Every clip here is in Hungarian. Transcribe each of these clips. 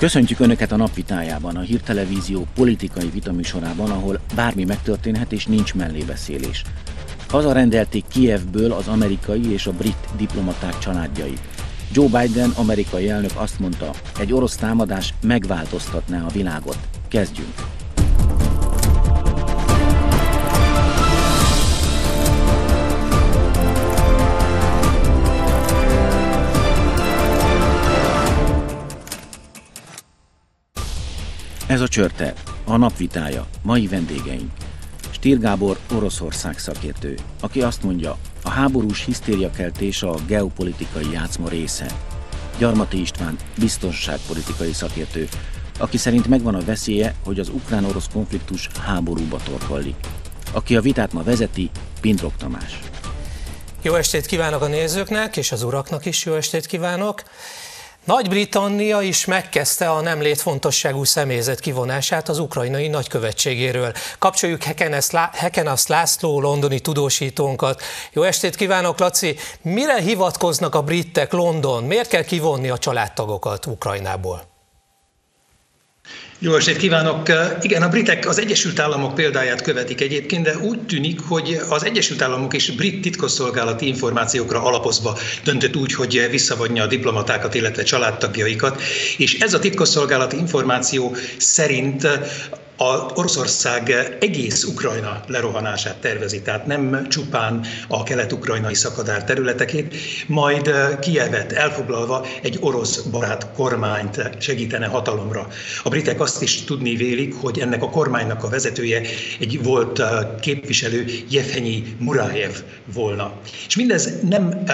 Köszöntjük Önöket a napvitájában, a hírtelevízió politikai vitaműsorában, ahol bármi megtörténhet és nincs mellébeszélés. Hazarendelték Kievből az amerikai és a brit diplomaták családjait. Joe Biden, amerikai elnök azt mondta, egy orosz támadás megváltoztatná a világot. Kezdjünk! Ez a csörte, a napvitája, mai vendégeink. Stír Gábor Oroszország szakértő, aki azt mondja, a háborús hisztériakeltés a geopolitikai játszma része. Gyarmati István biztonságpolitikai szakértő, aki szerint megvan a veszélye, hogy az ukrán-orosz konfliktus háborúba torkollik. Aki a vitát ma vezeti, Pindrok Tamás. Jó estét kívánok a nézőknek, és az uraknak is jó estét kívánok. Nagy-Britannia is megkezdte a nem létfontosságú személyzet kivonását az ukrajnai nagykövetségéről. Kapcsoljuk Hekenasz László, londoni tudósítónkat. Jó estét kívánok, Laci! Mire hivatkoznak a britek London? Miért kell kivonni a családtagokat Ukrajnából? Jó estét kívánok! Igen, a britek az Egyesült Államok példáját követik egyébként, de úgy tűnik, hogy az Egyesült Államok és brit titkosszolgálati információkra alapozva döntött úgy, hogy visszavonja a diplomatákat, illetve családtagjaikat, és ez a titkosszolgálati információ szerint a Oroszország egész Ukrajna lerohanását tervezi, tehát nem csupán a kelet-ukrajnai szakadár területekét, majd Kievet elfoglalva egy orosz barát kormányt segítene hatalomra. A britek azt is tudni vélik, hogy ennek a kormánynak a vezetője egy volt képviselő Jefenyi Murajev volna. És mindez nem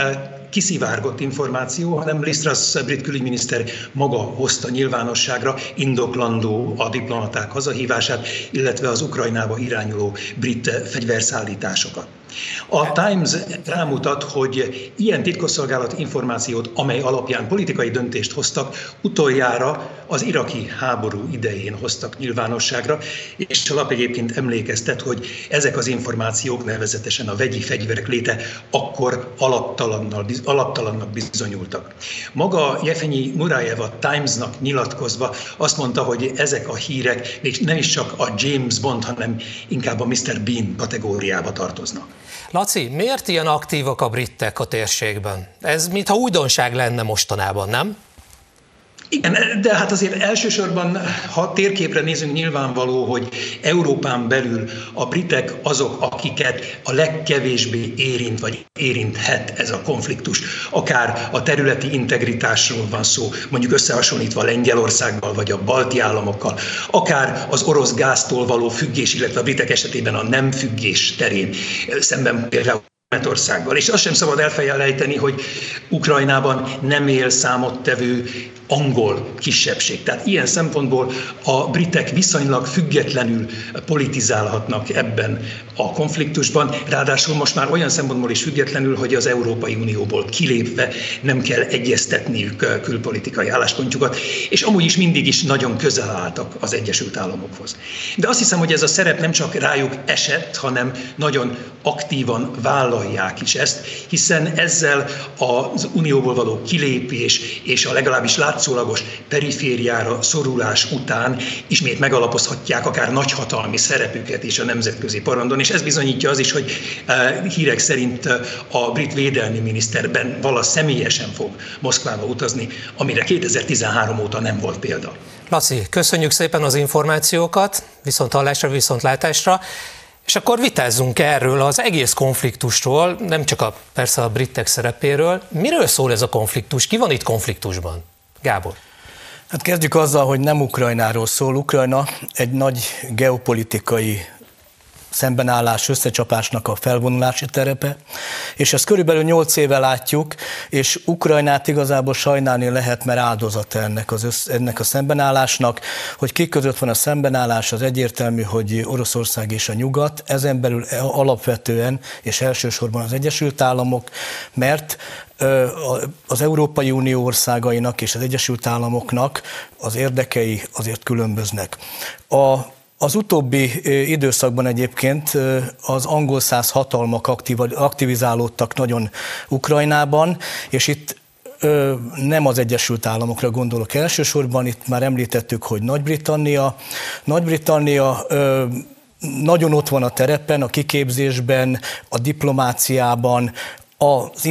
kiszivárgott információ, hanem Lisztrasz brit külügyminiszter maga hozta nyilvánosságra indoklandó a diplomaták hazahívását, illetve az Ukrajnába irányuló brit fegyverszállításokat. A Times rámutat, hogy ilyen titkosszolgálat információt, amely alapján politikai döntést hoztak, utoljára az iraki háború idején hoztak nyilvánosságra, és a lap egyébként emlékeztet, hogy ezek az információk, nevezetesen a vegyi fegyverek léte, akkor alaptalannak bizonyultak. Maga Jefenyi Murajev a Timesnak nyilatkozva azt mondta, hogy ezek a hírek még nem is csak a James Bond, hanem inkább a Mr. Bean kategóriába tartoznak. Laci, miért ilyen aktívak a britek a térségben? Ez mintha újdonság lenne mostanában, nem? Igen, de hát azért elsősorban, ha térképre nézünk, nyilvánvaló, hogy Európán belül a britek azok, akiket a legkevésbé érint, vagy érinthet ez a konfliktus. Akár a területi integritásról van szó, mondjuk összehasonlítva Lengyelországgal, vagy a balti államokkal, akár az orosz gáztól való függés, illetve a britek esetében a nem függés terén, szemben például Németországgal. És azt sem szabad elfelejteni, hogy Ukrajnában nem él számottevő angol kisebbség. Tehát ilyen szempontból a britek viszonylag függetlenül politizálhatnak ebben a konfliktusban, ráadásul most már olyan szempontból is függetlenül, hogy az Európai Unióból kilépve nem kell egyeztetniük külpolitikai álláspontjukat, és amúgy is mindig is nagyon közel álltak az Egyesült Államokhoz. De azt hiszem, hogy ez a szerep nem csak rájuk esett, hanem nagyon aktívan vállalják is ezt, hiszen ezzel az Unióból való kilépés és a legalábbis lát látszólagos perifériára szorulás után ismét megalapozhatják akár nagyhatalmi szerepüket is a nemzetközi parandon, és ez bizonyítja az is, hogy eh, hírek szerint eh, a brit védelmi miniszterben vala személyesen fog Moszkvába utazni, amire 2013 óta nem volt példa. Laci, köszönjük szépen az információkat, viszont hallásra, viszont látásra. És akkor vitázzunk erről az egész konfliktusról, nem csak a, persze a britek szerepéről. Miről szól ez a konfliktus? Ki van itt konfliktusban? Gábor. Hát kezdjük azzal, hogy nem Ukrajnáról szól. Ukrajna egy nagy geopolitikai szembenállás, összecsapásnak a felvonulási terepe, és ezt körülbelül 8 éve látjuk, és Ukrajnát igazából sajnálni lehet, mert áldozata ennek, az össz, ennek a szembenállásnak, hogy ki között van a szembenállás, az egyértelmű, hogy Oroszország és a nyugat, ezen belül alapvetően és elsősorban az Egyesült Államok, mert az Európai Unió országainak és az Egyesült Államoknak az érdekei azért különböznek. A az utóbbi időszakban egyébként az angol száz hatalmak aktivizálódtak nagyon Ukrajnában, és itt nem az Egyesült Államokra gondolok elsősorban, itt már említettük, hogy Nagy-Britannia. Nagy-Britannia nagyon ott van a terepen, a kiképzésben, a diplomáciában, az,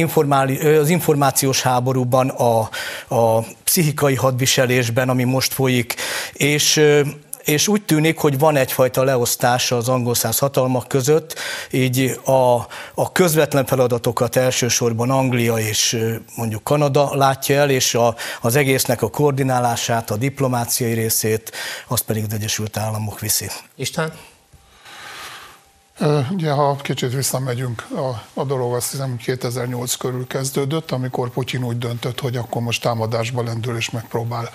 az információs háborúban, a, a pszichikai hadviselésben, ami most folyik, és és úgy tűnik, hogy van egyfajta leosztás az angol száz hatalmak között, így a, a közvetlen feladatokat elsősorban Anglia és mondjuk Kanada látja el, és a, az egésznek a koordinálását, a diplomáciai részét, azt pedig az Egyesült Államok viszi. István? Ugye, ha kicsit visszamegyünk, a, a dolog azt hiszem 2008 körül kezdődött, amikor Putyin úgy döntött, hogy akkor most támadásba lendül és megpróbál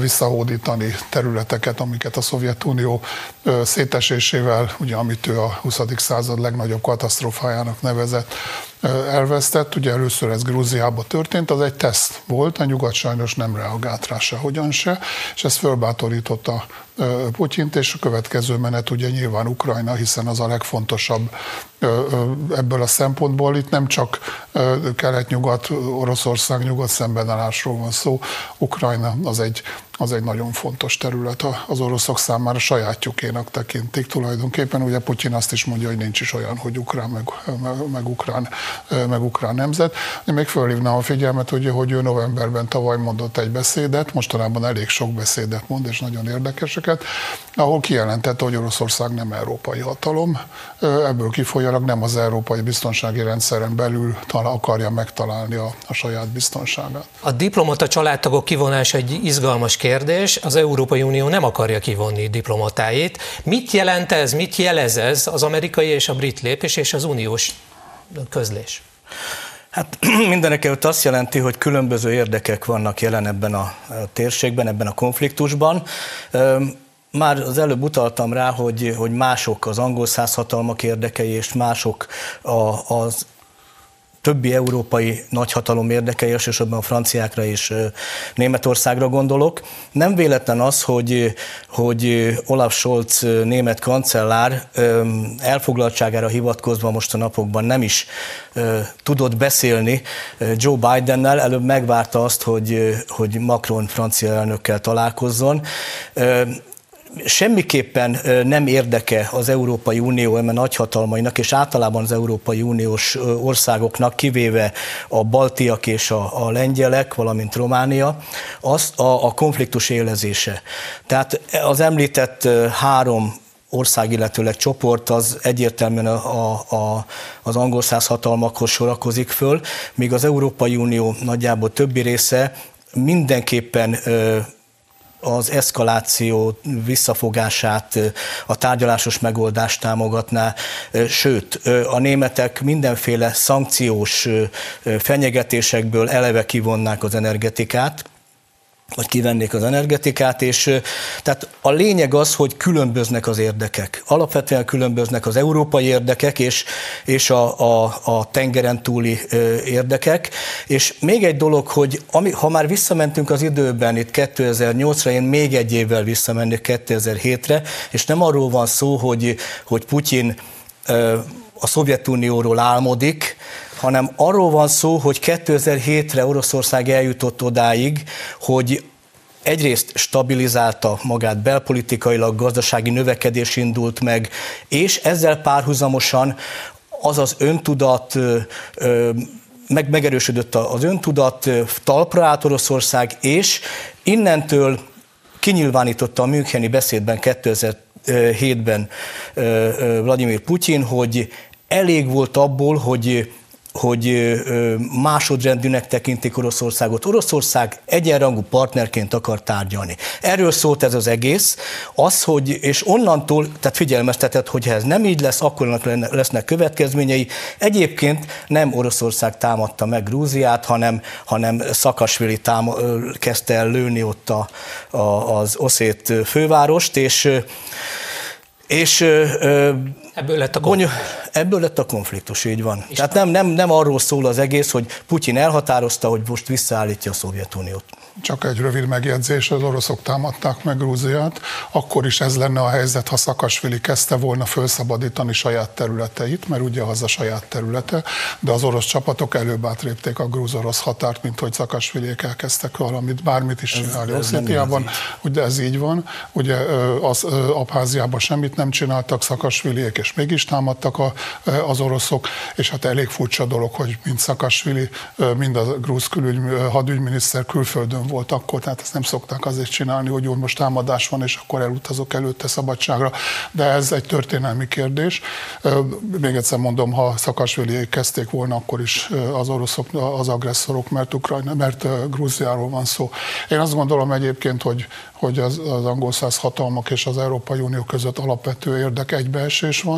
visszahódítani területeket, amiket a Szovjetunió szétesésével, ugye amit ő a 20. század legnagyobb katasztrófájának nevezett, elvesztett. Ugye először ez Grúziában történt, az egy teszt volt, a nyugat sajnos nem reagált rá hogyan se, és ez fölbátorította Putyint, és a következő menet ugye nyilván Ukrajna, hiszen az a legfontosabb ebből a szempontból. Itt nem csak kelet-nyugat, Oroszország nyugat szembenállásról van szó, Ukrajna az egy az egy nagyon fontos terület az oroszok számára, sajátjukénak tekintik tulajdonképpen. Ugye Putyin azt is mondja, hogy nincs is olyan, hogy ukrán meg, meg, meg, ukrán, meg ukrán nemzet. Én még fölhívnám a figyelmet, hogy, hogy ő novemberben tavaly mondott egy beszédet, mostanában elég sok beszédet mond, és nagyon érdekeseket, ahol kijelentette, hogy Oroszország nem európai hatalom, ebből kifolyólag nem az európai biztonsági rendszeren belül akarja megtalálni a, a saját biztonságát. A diplomata családtagok kivonása egy izgalmas kérdés. Az Európai Unió nem akarja kivonni diplomatáit. Mit jelent ez, mit jelez ez az amerikai és a brit lépés és az uniós közlés? Hát mindenek előtt azt jelenti, hogy különböző érdekek vannak jelen ebben a térségben, ebben a konfliktusban. Már az előbb utaltam rá, hogy, hogy mások az angol százhatalmak érdekei, és mások a, az többi európai nagyhatalom érdekei, elsősorban a franciákra és Németországra gondolok. Nem véletlen az, hogy, hogy Olaf Scholz német kancellár elfoglaltságára hivatkozva most a napokban nem is tudott beszélni Joe Bidennel, előbb megvárta azt, hogy, hogy Macron francia elnökkel találkozzon semmiképpen nem érdeke az Európai Unió eme nagyhatalmainak, és általában az Európai Uniós országoknak, kivéve a baltiak és a, a lengyelek, valamint Románia, az a, a konfliktus élezése. Tehát az említett három ország, illetőleg csoport az egyértelműen a, a, az angol száz hatalmakhoz sorakozik föl, míg az Európai Unió nagyjából többi része mindenképpen az eszkaláció visszafogását, a tárgyalásos megoldást támogatná, sőt, a németek mindenféle szankciós fenyegetésekből eleve kivonnák az energetikát, vagy kivennék az energetikát, és tehát a lényeg az, hogy különböznek az érdekek. Alapvetően különböznek az európai érdekek és, és a, a, a tengeren túli érdekek. És még egy dolog, hogy ami, ha már visszamentünk az időben, itt 2008-ra, én még egy évvel visszamennék 2007-re, és nem arról van szó, hogy, hogy Putyin a Szovjetunióról álmodik, hanem arról van szó, hogy 2007-re Oroszország eljutott odáig, hogy egyrészt stabilizálta magát belpolitikailag, gazdasági növekedés indult meg, és ezzel párhuzamosan az az öntudat, meg megerősödött az öntudat, talpra állt Oroszország, és innentől kinyilvánította a Müncheni beszédben 2007-ben Vladimir Putyin, hogy elég volt abból, hogy hogy másodrendűnek tekintik Oroszországot. Oroszország egyenrangú partnerként akar tárgyalni. Erről szólt ez az egész. Az, hogy, és onnantól, tehát figyelmeztetett, hogy ez nem így lesz, akkor lesznek következményei. Egyébként nem Oroszország támadta meg Grúziát, hanem, hanem Szakasvili táma, kezdte el lőni ott a, a, az oszét fővárost, és és Ebből lett a konfliktus. ebből lett a konfliktus, így van. És Tehát nem, nem, nem arról szól az egész, hogy Putyin elhatározta, hogy most visszaállítja a Szovjetuniót. Csak egy rövid megjegyzés, az oroszok támadták meg Grúziát, akkor is ez lenne a helyzet, ha Szakasvili kezdte volna felszabadítani saját területeit, mert ugye az a saját területe, de az orosz csapatok előbb átrépték a grúz-orosz határt, mint hogy Szakasviliék elkezdtek valamit, bármit is csinálni Oszétiában. Ugye ez így van, ugye az Abháziában semmit nem csináltak Szakasviliék, és mégis támadtak a, az oroszok, és hát elég furcsa dolog, hogy mind Szakasvili, mind a grúz külügy, hadügyminiszter külföldön volt akkor, tehát ezt nem szokták azért csinálni, hogy úgy most támadás van, és akkor elutazok előtte szabadságra, de ez egy történelmi kérdés. Még egyszer mondom, ha Szakasvili kezdték volna, akkor is az oroszok az agresszorok, mert, Ukrajna, mert Grúziáról van szó. Én azt gondolom egyébként, hogy, hogy az, az angol száz hatalmak és az Európai Unió között alapvető érdek egybeesés van.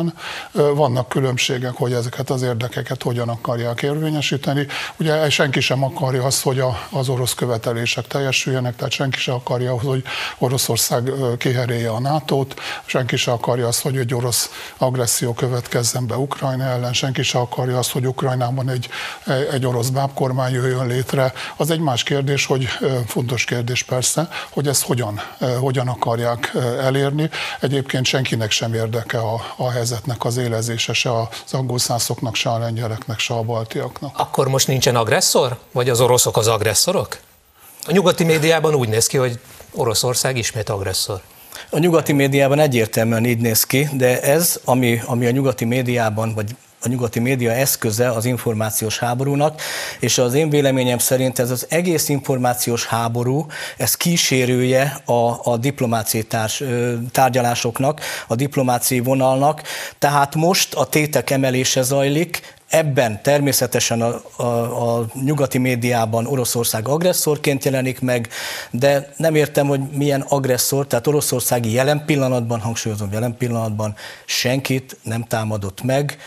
Vannak különbségek, hogy ezeket az érdekeket hogyan akarják érvényesíteni. Ugye senki sem akarja azt, hogy az orosz követelések teljesüljenek, tehát senki sem akarja, hogy Oroszország kiherélje a NATO-t, senki sem akarja azt, hogy egy orosz agresszió következzen be Ukrajna ellen, senki sem akarja azt, hogy Ukrajnában egy, egy orosz bábkormány jöjjön létre. Az egy más kérdés, hogy fontos kérdés persze, hogy ezt hogyan, hogyan akarják elérni. Egyébként senkinek sem érdeke a, a helyzetnek az élezése, se az angol szászoknak, se a lengyeleknek, se a baltiaknak. Akkor most nincsen agresszor? Vagy az oroszok az agresszorok? A nyugati médiában úgy néz ki, hogy Oroszország ismét agresszor. A nyugati médiában egyértelműen így néz ki, de ez, ami, ami a nyugati médiában, vagy a nyugati média eszköze az információs háborúnak, és az én véleményem szerint ez az egész információs háború, ez kísérője a, a diplomáciai tárgyalásoknak, a diplomáciai vonalnak, tehát most a tétek emelése zajlik, Ebben természetesen a, a, a nyugati médiában Oroszország agresszorként jelenik meg, de nem értem, hogy milyen agresszor, tehát Oroszországi jelen pillanatban, hangsúlyozom jelen pillanatban, senkit nem támadott meg.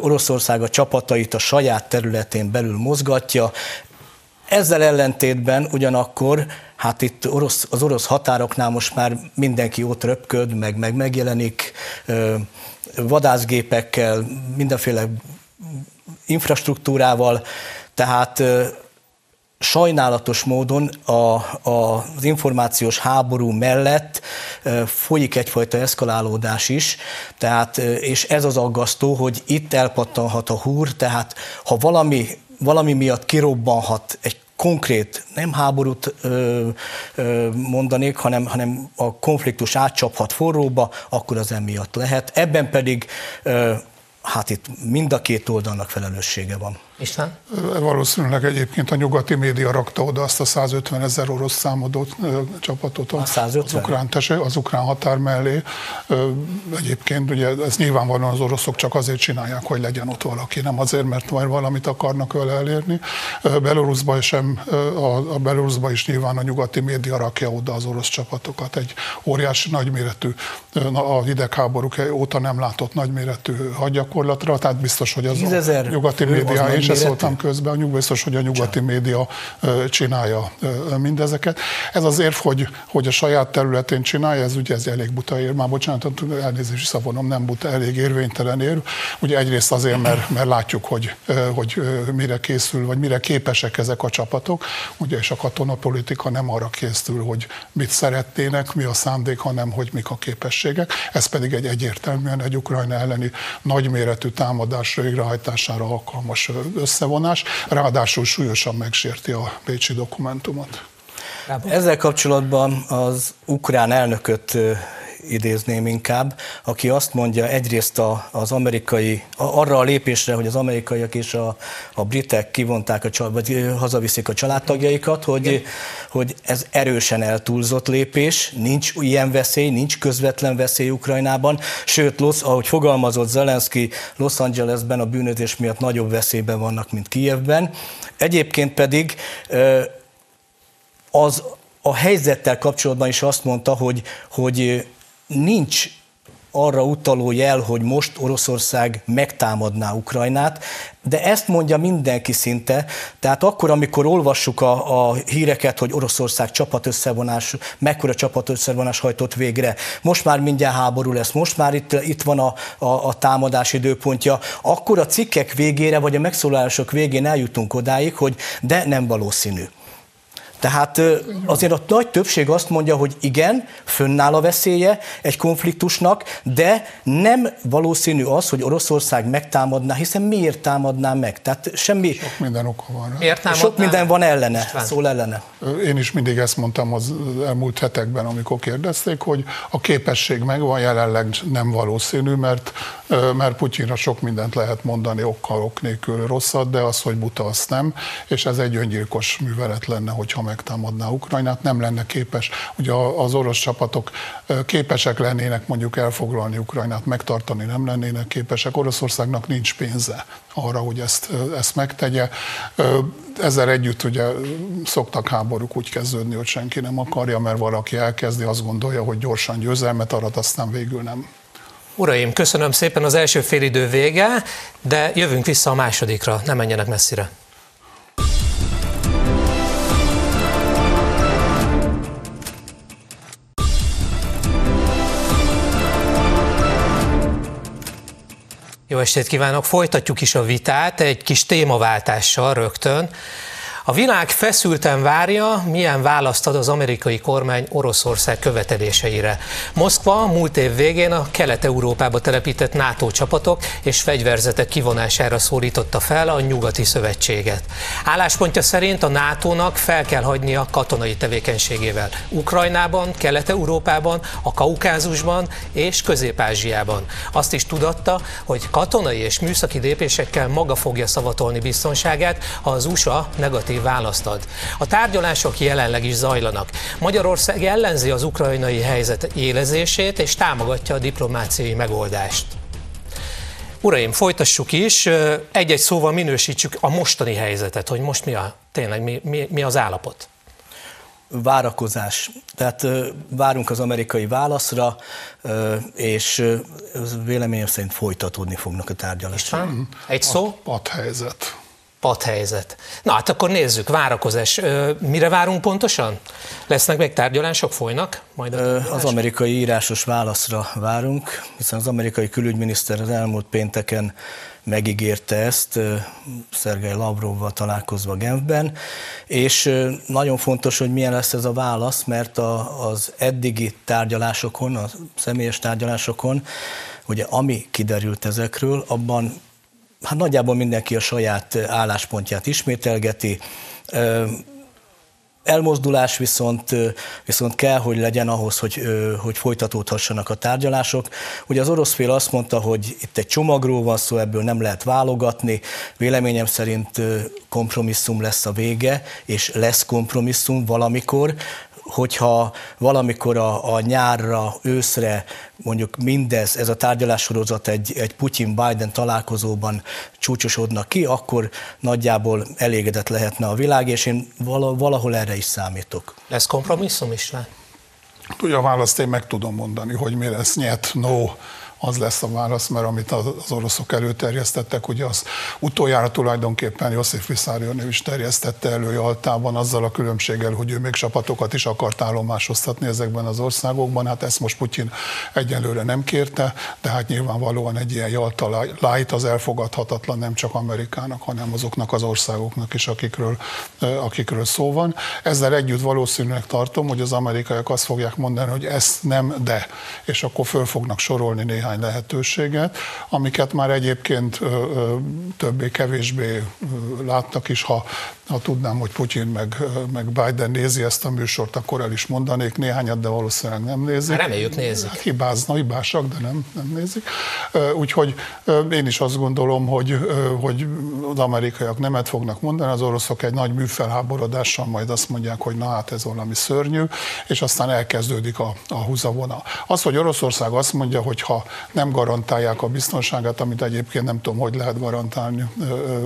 Oroszország a csapatait a saját területén belül mozgatja, ezzel ellentétben ugyanakkor, hát itt orosz, az orosz határoknál most már mindenki ott röpköd, meg, meg megjelenik vadászgépekkel, mindenféle infrastruktúrával, tehát sajnálatos módon a, a, az információs háború mellett folyik egyfajta eszkalálódás is, tehát, és ez az aggasztó, hogy itt elpattanhat a húr, tehát ha valami, valami miatt kirobbanhat egy konkrét, nem háborút ö, ö, mondanék, hanem, hanem a konfliktus átcsaphat forróba, akkor az emiatt lehet. Ebben pedig ö, hát itt mind a két oldalnak felelőssége van. István? Valószínűleg egyébként a nyugati média rakta oda azt a 150 ezer orosz számadó csapatot a 150? az ukrán, tese, az ukrán határ mellé. Egyébként ugye ez nyilvánvalóan az oroszok csak azért csinálják, hogy legyen ott valaki, nem azért, mert majd valamit akarnak vele elérni. Belarusba sem, a, a Belarusba is nyilván a nyugati média rakja oda az orosz csapatokat. Egy óriási nagyméretű, a hidegháborúk óta nem látott nagyméretű hadgyakorlatra, tehát biztos, hogy az a nyugati média is szóltam közben, a nyug, biztos, hogy a nyugati Csak. média csinálja mindezeket. Ez az érv, hogy, hogy a saját területén csinálja, ez ugye ez elég buta ér, már bocsánat, elnézést szavonom, nem buta, elég érvénytelen ér. Ugye egyrészt azért, mert, mert látjuk, hogy, hogy mire készül, vagy mire képesek ezek a csapatok, ugye és a katonapolitika nem arra készül, hogy mit szeretnének, mi a szándék, hanem hogy mik a képességek. Ez pedig egy egyértelműen egy Ukrajna elleni nagyméretű támadás végrehajtására alkalmas összevonás, ráadásul súlyosan megsérti a Bécsi dokumentumot. Ezzel kapcsolatban az ukrán elnököt idézném inkább, aki azt mondja egyrészt a, az amerikai, arra a lépésre, hogy az amerikaiak és a, a britek kivonták, a, vagy hazaviszik a családtagjaikat, hogy, hogy ez erősen eltúlzott lépés, nincs ilyen veszély, nincs közvetlen veszély Ukrajnában, sőt, Los, ahogy fogalmazott Zelenszky, Los Angelesben a bűnözés miatt nagyobb veszélyben vannak, mint Kijevben. Egyébként pedig az a helyzettel kapcsolatban is azt mondta, hogy, hogy nincs arra utaló jel, hogy most Oroszország megtámadná Ukrajnát, de ezt mondja mindenki szinte, tehát akkor, amikor olvassuk a, a híreket, hogy Oroszország csapatösszevonás, mekkora csapatösszevonás hajtott végre, most már mindjárt háború lesz, most már itt, itt van a, a, a támadás időpontja, akkor a cikkek végére, vagy a megszólalások végén eljutunk odáig, hogy de nem valószínű. Tehát azért a nagy többség azt mondja, hogy igen, fönnáll a veszélye egy konfliktusnak, de nem valószínű az, hogy Oroszország megtámadná, hiszen miért támadná meg? Tehát semmi... Sok minden oka van. Miért Sok minden van ellene, István. szól ellene. Én is mindig ezt mondtam az elmúlt hetekben, amikor kérdezték, hogy a képesség megvan, jelenleg nem valószínű, mert, mert Putyinra sok mindent lehet mondani okkal, ok nélkül rosszat, de az, hogy buta, azt nem, és ez egy öngyilkos művelet lenne, hogyha megtámadná Ukrajnát, nem lenne képes. Ugye az orosz csapatok képesek lennének mondjuk elfoglalni Ukrajnát, megtartani nem lennének képesek. Oroszországnak nincs pénze arra, hogy ezt, ezt megtegye. Ezzel együtt ugye szoktak háborúk úgy kezdődni, hogy senki nem akarja, mert valaki elkezdi, azt gondolja, hogy gyorsan győzelmet arat, aztán végül nem. Uraim, köszönöm szépen az első félidő vége, de jövünk vissza a másodikra, ne menjenek messzire. Jó estét kívánok! Folytatjuk is a vitát egy kis témaváltással rögtön. A világ feszülten várja, milyen választ ad az amerikai kormány Oroszország követeléseire. Moszkva múlt év végén a Kelet-Európába telepített NATO csapatok és fegyverzetek kivonására szólította fel a nyugati szövetséget. Álláspontja szerint a NATO-nak fel kell hagynia katonai tevékenységével Ukrajnában, Kelet-Európában, a Kaukázusban és Közép-Ázsiában. Azt is tudatta, hogy katonai és műszaki lépésekkel maga fogja szavatolni biztonságát, ha az USA negatív negatív választ ad. A tárgyalások jelenleg is zajlanak. Magyarország ellenzi az ukrajnai helyzet élezését és támogatja a diplomáciai megoldást. Uraim, folytassuk is. Egy-egy szóval minősítsük a mostani helyzetet, hogy most mi, a, tényleg mi, mi, mi az állapot várakozás. Tehát várunk az amerikai válaszra, és véleményem szerint folytatódni fognak a tárgyalások. Egy szó? A helyzet padhelyzet. Na hát akkor nézzük, várakozás. Mire várunk pontosan? Lesznek még tárgyalások, folynak? Majd az amerikai írásos válaszra várunk, hiszen az amerikai külügyminiszter az elmúlt pénteken megígérte ezt, Szergej Lavrovval találkozva Genfben, és nagyon fontos, hogy milyen lesz ez a válasz, mert a, az eddigi tárgyalásokon, a személyes tárgyalásokon, ugye ami kiderült ezekről, abban hát nagyjából mindenki a saját álláspontját ismételgeti. Elmozdulás viszont, viszont kell, hogy legyen ahhoz, hogy, hogy folytatódhassanak a tárgyalások. Ugye az orosz fél azt mondta, hogy itt egy csomagról van szó, ebből nem lehet válogatni. Véleményem szerint kompromisszum lesz a vége, és lesz kompromisszum valamikor hogyha valamikor a, a nyárra, őszre mondjuk mindez, ez a tárgyalássorozat egy, egy Putyin-Biden találkozóban csúcsosodna ki, akkor nagyjából elégedett lehetne a világ, és én valahol erre is számítok. Lesz kompromisszum is le? Ugye a választ én meg tudom mondani, hogy mi lesz nyet, no, az lesz a válasz, mert amit az oroszok előterjesztettek, ugye az utoljára tulajdonképpen Josif Vissarionő is terjesztette elő Jaltában, azzal a különbséggel, hogy ő még csapatokat is akart állomásoztatni ezekben az országokban. Hát ezt most Putyin egyelőre nem kérte, de hát nyilvánvalóan egy ilyen Jalta light az elfogadhatatlan nem csak Amerikának, hanem azoknak az országoknak is, akikről, akikről szó van. Ezzel együtt valószínűleg tartom, hogy az amerikaiak azt fogják mondani, hogy ezt nem, de, és akkor föl fognak sorolni néhány néhány lehetőséget, amiket már egyébként többé-kevésbé láttak is, ha ha tudnám, hogy Putyin meg, meg Biden nézi ezt a műsort, akkor el is mondanék néhányat, de valószínűleg nem nézik. Reméljük nézik. Hát hibázna, hibásak, de nem, nem nézik. Úgyhogy én is azt gondolom, hogy, hogy az amerikaiak nemet fognak mondani, az oroszok egy nagy műfelháborodással majd azt mondják, hogy na hát ez valami szörnyű, és aztán elkezdődik a, a húzavona. Az, hogy Oroszország azt mondja, hogy ha nem garantálják a biztonságát, amit egyébként nem tudom, hogy lehet garantálni,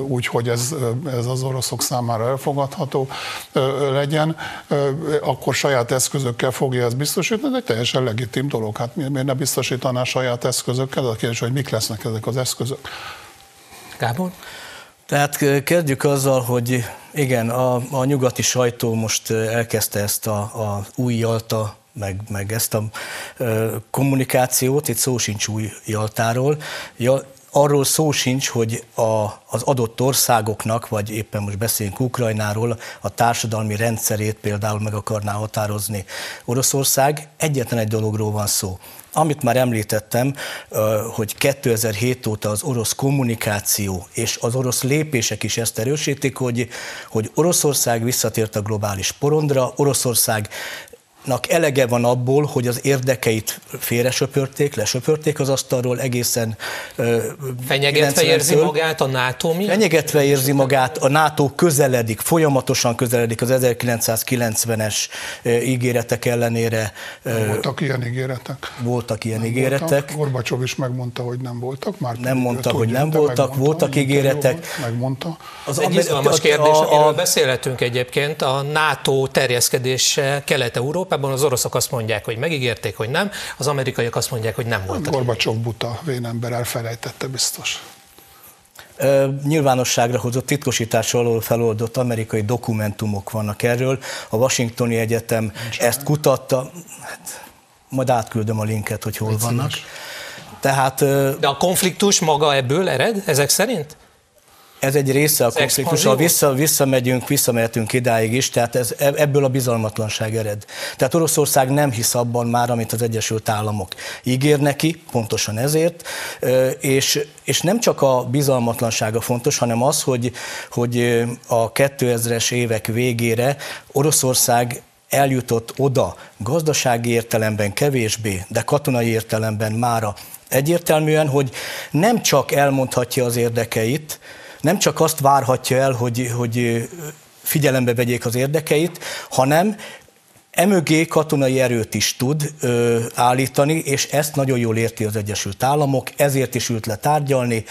úgy, hogy ez, ez az oroszok számára számára elfogadható legyen, akkor saját eszközökkel fogja ezt biztosítani. Ez egy teljesen legitim dolog. Hát miért ne biztosítaná saját eszközökkel? A kérdés, hogy mik lesznek ezek az eszközök. Gábor? Tehát kezdjük azzal, hogy igen, a, a nyugati sajtó most elkezdte ezt a, a új Jalta meg, meg ezt a ö, kommunikációt, itt szó sincs új Jaltáról. Ja, arról szó sincs, hogy a, az adott országoknak, vagy éppen most beszélünk Ukrajnáról, a társadalmi rendszerét például meg akarná határozni Oroszország. Egyetlen egy dologról van szó. Amit már említettem, hogy 2007 óta az orosz kommunikáció és az orosz lépések is ezt erősítik, hogy, hogy Oroszország visszatért a globális porondra, Oroszország elege van abból, hogy az érdekeit félresöpörték, lesöpörték az asztalról egészen Fenyegetve érzi magát a NATO miatt? Fenyegetve érzi magát, a NATO közeledik, folyamatosan közeledik az 1990-es ígéretek ellenére. Voltak ilyen ígéretek? Voltak ilyen nem ígéretek. Gorbacsov is megmondta, hogy nem voltak. Már nem mondta, hogy nem voltak, voltak ígéretek. Megmondta. Az egy izgalmas kérdés, a, amiről beszélhetünk egyébként, a NATO terjeszkedése Kelet-Európában, Európában az oroszok azt mondják, hogy megígérték, hogy nem, az amerikaiak azt mondják, hogy nem voltak. Gorbacsov buta vénember elfelejtette biztos. Nyilvánosságra hozott titkosítás alól feloldott amerikai dokumentumok vannak erről. A Washingtoni Egyetem Nincs ezt kutatta. Hát, majd átküldöm a linket, hogy hol vannak. Tehát, De a konfliktus maga ebből ered, ezek szerint? Ez egy része a konfliktusról, vissza, visszamegyünk, visszamehetünk idáig is, tehát ez, e- ebből a bizalmatlanság ered. Tehát Oroszország nem hisz abban már, amit az Egyesült Államok ígér neki, pontosan ezért, és, és nem csak a bizalmatlansága fontos, hanem az, hogy, hogy a 2000-es évek végére Oroszország eljutott oda gazdasági értelemben kevésbé, de katonai értelemben mára egyértelműen, hogy nem csak elmondhatja az érdekeit, nem csak azt várhatja el, hogy, hogy figyelembe vegyék az érdekeit, hanem Emögé katonai erőt is tud ö, állítani, és ezt nagyon jól érti az Egyesült Államok, ezért is ült le tárgyalni,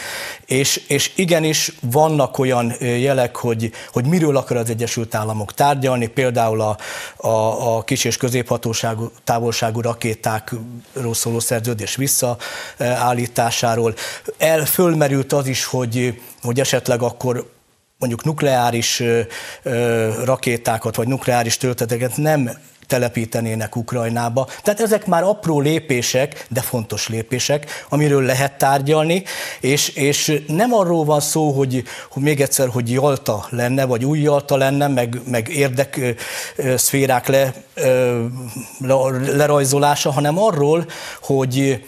és, és igenis vannak olyan jelek, hogy, hogy miről akar az Egyesült Államok tárgyalni, például a, a, a kis és középhatóságú távolságú rakétákról szóló szerződés visszaállításáról. El fölmerült az is, hogy, hogy esetleg akkor mondjuk nukleáris rakétákat vagy nukleáris tölteteket nem telepítenének Ukrajnába. Tehát ezek már apró lépések, de fontos lépések, amiről lehet tárgyalni, és, és nem arról van szó, hogy, hogy még egyszer, hogy Jalta lenne, vagy új Jalta lenne, meg, meg érdek szférák le, lerajzolása, hanem arról, hogy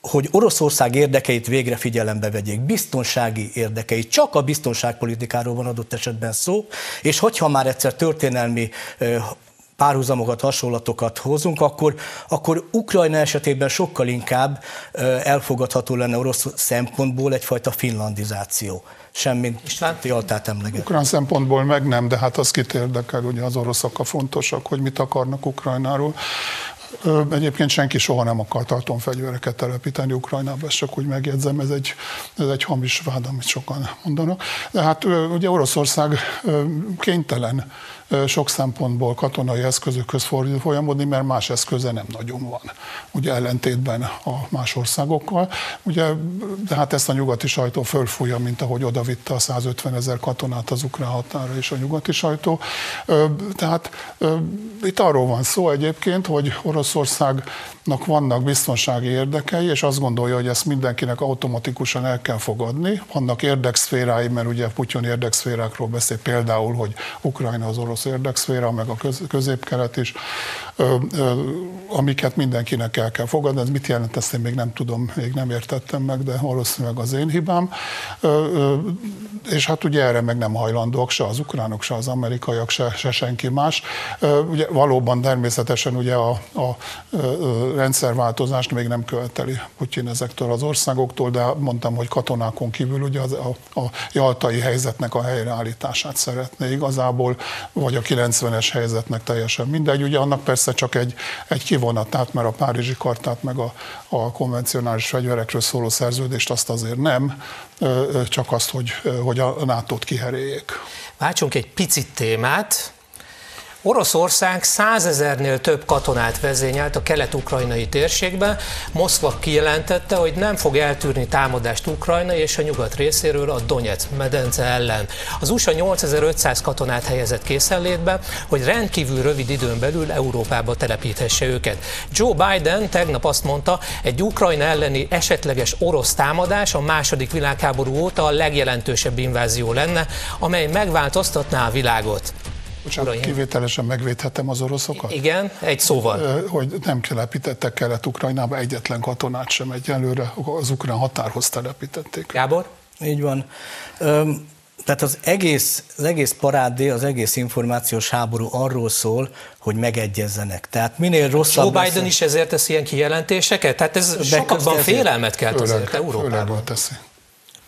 hogy Oroszország érdekeit végre figyelembe vegyék, biztonsági érdekeit. Csak a biztonságpolitikáról van adott esetben szó, és hogyha már egyszer történelmi párhuzamokat, hasonlatokat hozunk, akkor, akkor Ukrajna esetében sokkal inkább elfogadható lenne orosz szempontból egyfajta finlandizáció semmint István Jaltát emleget. Ukrán szempontból meg nem, de hát az kit érdekel, ugye az oroszok a fontosak, hogy mit akarnak Ukrajnáról. Egyébként senki soha nem akart atomfegyvereket telepíteni Ukrajnába, ezt csak úgy megjegyzem, ez egy, ez egy hamis vád, amit sokan mondanak. De hát ugye Oroszország kénytelen sok szempontból katonai eszközökhöz folyamodni, mert más eszköze nem nagyon van. Ugye ellentétben a más országokkal. Ugye, de hát ezt a nyugati sajtó fölfújja, mint ahogy odavitte a 150 ezer katonát az ukrán határa és a nyugati sajtó. Tehát itt arról van szó egyébként, hogy Oroszországnak vannak biztonsági érdekei, és azt gondolja, hogy ezt mindenkinek automatikusan el kell fogadni. Vannak érdekszférái, mert ugye Putyin érdekszférákról beszél például, hogy Ukrajna az orosz érdekszféra, meg a középkelet is, amiket mindenkinek el kell fogadni. Ez mit jelent, ezt én még nem tudom, még nem értettem meg, de valószínűleg az én hibám. És hát ugye erre meg nem hajlandóak se az ukránok, se az amerikaiak, se, se senki más. Ugye valóban természetesen ugye a, a rendszerváltozást még nem követeli Putyin ezektől az országoktól, de mondtam, hogy katonákon kívül ugye az, a, a jaltai helyzetnek a helyreállítását szeretné igazából, vagy a 90-es helyzetnek teljesen mindegy. Ugye annak persze csak egy, egy kivonatát, mert a Párizsi kartát, meg a, a konvencionális fegyverekről szóló szerződést azt azért nem, csak azt, hogy, hogy a NATO-t kiheréljék. Váltsunk egy picit témát, Oroszország százezernél több katonát vezényelt a kelet-ukrajnai térségben. Moszkva kijelentette, hogy nem fog eltűrni támadást Ukrajna és a nyugat részéről a Donetsz medence ellen. Az USA 8500 katonát helyezett készenlétbe, hogy rendkívül rövid időn belül Európába telepíthesse őket. Joe Biden tegnap azt mondta, egy Ukrajna elleni esetleges orosz támadás a második világháború óta a legjelentősebb invázió lenne, amely megváltoztatná a világot. Bocsánat, Uraim. kivételesen megvédhetem az oroszokat? Igen, egy szóval. Hogy nem telepítettek Kelet-Ukrajnába egyetlen katonát sem egyelőre, az ukrán határhoz telepítették. Gábor? Így van. Tehát az egész, az egész parádé, az egész információs háború arról szól, hogy megegyezzenek. Tehát minél rosszabb... Joe Biden lesz, is ezért tesz ilyen kijelentéseket? Tehát ez sokakban félelmet kelt azért Európában. teszi.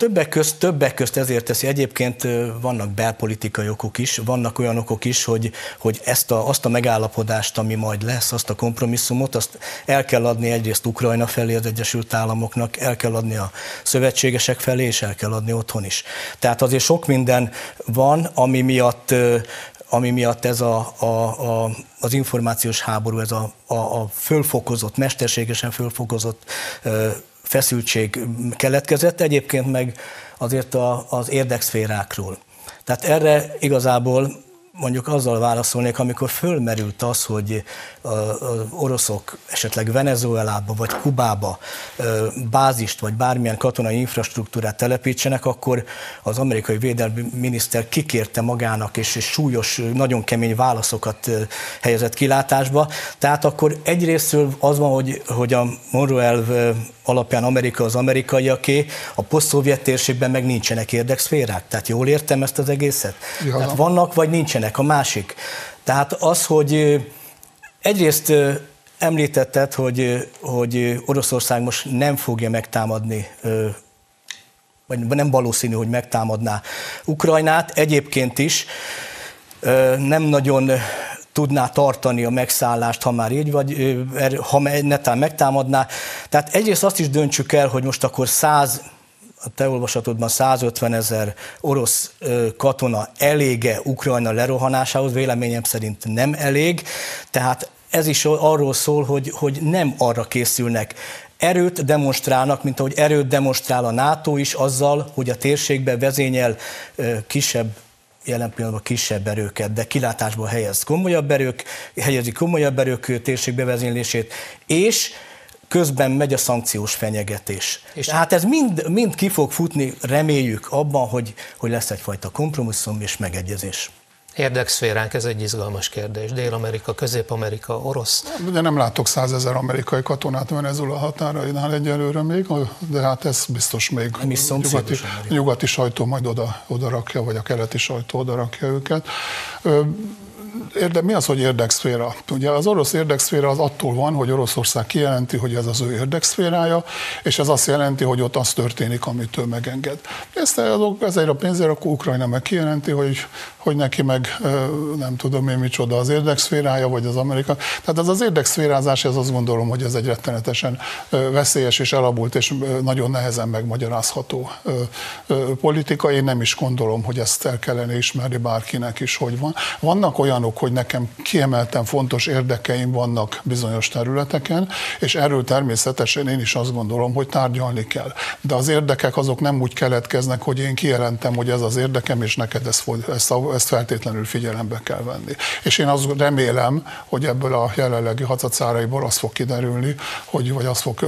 Többek közt, többek közt ezért teszi. Egyébként vannak belpolitikai okok is, vannak olyan okok is, hogy, hogy ezt a, azt a megállapodást, ami majd lesz, azt a kompromisszumot, azt el kell adni egyrészt Ukrajna felé az Egyesült Államoknak, el kell adni a szövetségesek felé, és el kell adni otthon is. Tehát azért sok minden van, ami miatt ami miatt ez a, a, a, az információs háború, ez a, a, a fölfokozott, mesterségesen fölfokozott feszültség keletkezett, egyébként meg azért a, az érdekszférákról. Tehát erre igazából mondjuk azzal válaszolnék, amikor fölmerült az, hogy az oroszok esetleg Venezuelába vagy Kubába bázist vagy bármilyen katonai infrastruktúrát telepítsenek, akkor az amerikai védelmi miniszter kikérte magának, és súlyos, nagyon kemény válaszokat helyezett kilátásba. Tehát akkor egyrésztről az van, hogy, hogy a Monroe elv alapján Amerika az amerikaiaké, a poszt térségben meg nincsenek érdekszférák. Tehát jól értem ezt az egészet? Ja. Tehát vannak, vagy nincsenek. A másik. Tehát az, hogy egyrészt említetted, hogy, hogy Oroszország most nem fogja megtámadni vagy nem valószínű, hogy megtámadná Ukrajnát. Egyébként is nem nagyon tudná tartani a megszállást, ha már így vagy, ha netán megtámadná. Tehát egyrészt azt is döntsük el, hogy most akkor 100 a te olvasatodban 150 ezer orosz katona elége Ukrajna lerohanásához, véleményem szerint nem elég, tehát ez is arról szól, hogy, hogy nem arra készülnek. Erőt demonstrálnak, mint ahogy erőt demonstrál a NATO is azzal, hogy a térségbe vezényel kisebb jelen pillanatban kisebb erőket, de kilátásba helyez komolyabb erők, helyezi komolyabb erők térségbevezénylését, és közben megy a szankciós fenyegetés. És Tehát ez mind, mind ki fog futni, reméljük abban, hogy, hogy lesz egyfajta kompromisszum és megegyezés. Érdekszféránk, ez egy izgalmas kérdés. Dél-Amerika, Közép-Amerika, orosz. De nem látok százezer amerikai katonát Venezuela határainál egyelőre még, de hát ez biztos még nem is nyugati, nyugati sajtó majd oda, oda rakja, vagy a keleti sajtó oda rakja őket érde, mi az, hogy érdekszféra? Ugye az orosz érdekszféra az attól van, hogy Oroszország kijelenti, hogy ez az ő érdekszférája, és ez azt jelenti, hogy ott az történik, amit ő megenged. Ezt ezért a pénzért akkor Ukrajna meg kijelenti, hogy, hogy neki meg nem tudom én micsoda az érdekszférája, vagy az Amerika. Tehát ez az érdekszférázás, ez azt gondolom, hogy ez egy rettenetesen veszélyes és elabult, és nagyon nehezen megmagyarázható politika. Én nem is gondolom, hogy ezt el kellene ismerni bárkinek is, hogy van. Vannak olyan olyanok, hogy nekem kiemelten fontos érdekeim vannak bizonyos területeken, és erről természetesen én is azt gondolom, hogy tárgyalni kell. De az érdekek azok nem úgy keletkeznek, hogy én kijelentem, hogy ez az érdekem, és neked ezt, ezt, ezt feltétlenül figyelembe kell venni. És én azt remélem, hogy ebből a jelenlegi hacacáraiból az fog kiderülni, hogy, vagy az fog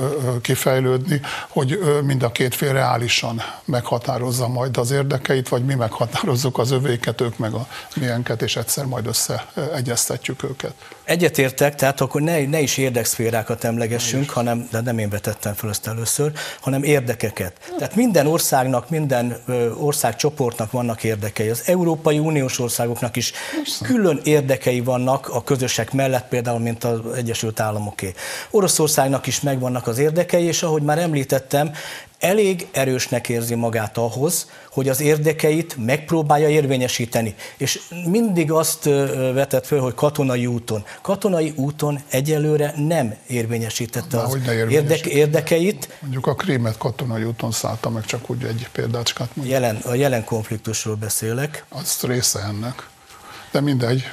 kifejlődni, hogy mind a két fél reálisan meghatározza majd az érdekeit, vagy mi meghatározzuk az övéket, ők meg a milyenket, és egyszer majd össze összeegyeztetjük őket. Egyetértek, tehát akkor ne, ne is érdekszférákat emlegessünk, hanem, de nem én vetettem fel ezt először, hanem érdekeket. Tehát minden országnak, minden országcsoportnak vannak érdekei. Az Európai Uniós országoknak is külön érdekei vannak a közösek mellett, például, mint az Egyesült Államoké. Oroszországnak is megvannak az érdekei, és ahogy már említettem, elég erősnek érzi magát ahhoz, hogy az érdekeit megpróbálja érvényesíteni. És mindig azt vetett föl, hogy katonai úton. Katonai úton egyelőre nem érvényesítette az érdek, érdekeit. Mondjuk a krímet katonai úton szállta meg, csak úgy egy példácskát Jelen, a jelen konfliktusról beszélek. Az része ennek. De mindegy.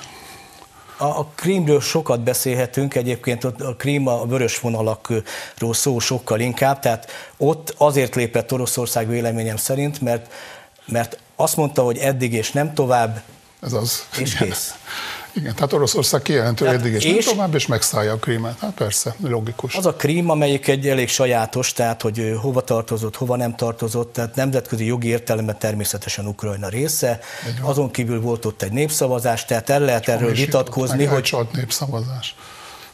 A, a Krímről sokat beszélhetünk, egyébként a Krím a vörös vonalakról szó sokkal inkább, tehát ott azért lépett Oroszország véleményem szerint, mert, mert azt mondta, hogy eddig és nem tovább, Ez az. és kész. Igen, tehát Oroszország kijelentő Tehát eddig és, és- tovább, és megszállja a krímet. Hát persze, logikus. Az a krím, amelyik egy elég sajátos, tehát hogy hova tartozott, hova nem tartozott, tehát nemzetközi jogi értelemben természetesen Ukrajna része. Azon kívül volt ott egy népszavazás, tehát el lehet erről vitatkozni, hogy elcsalt népszavazás.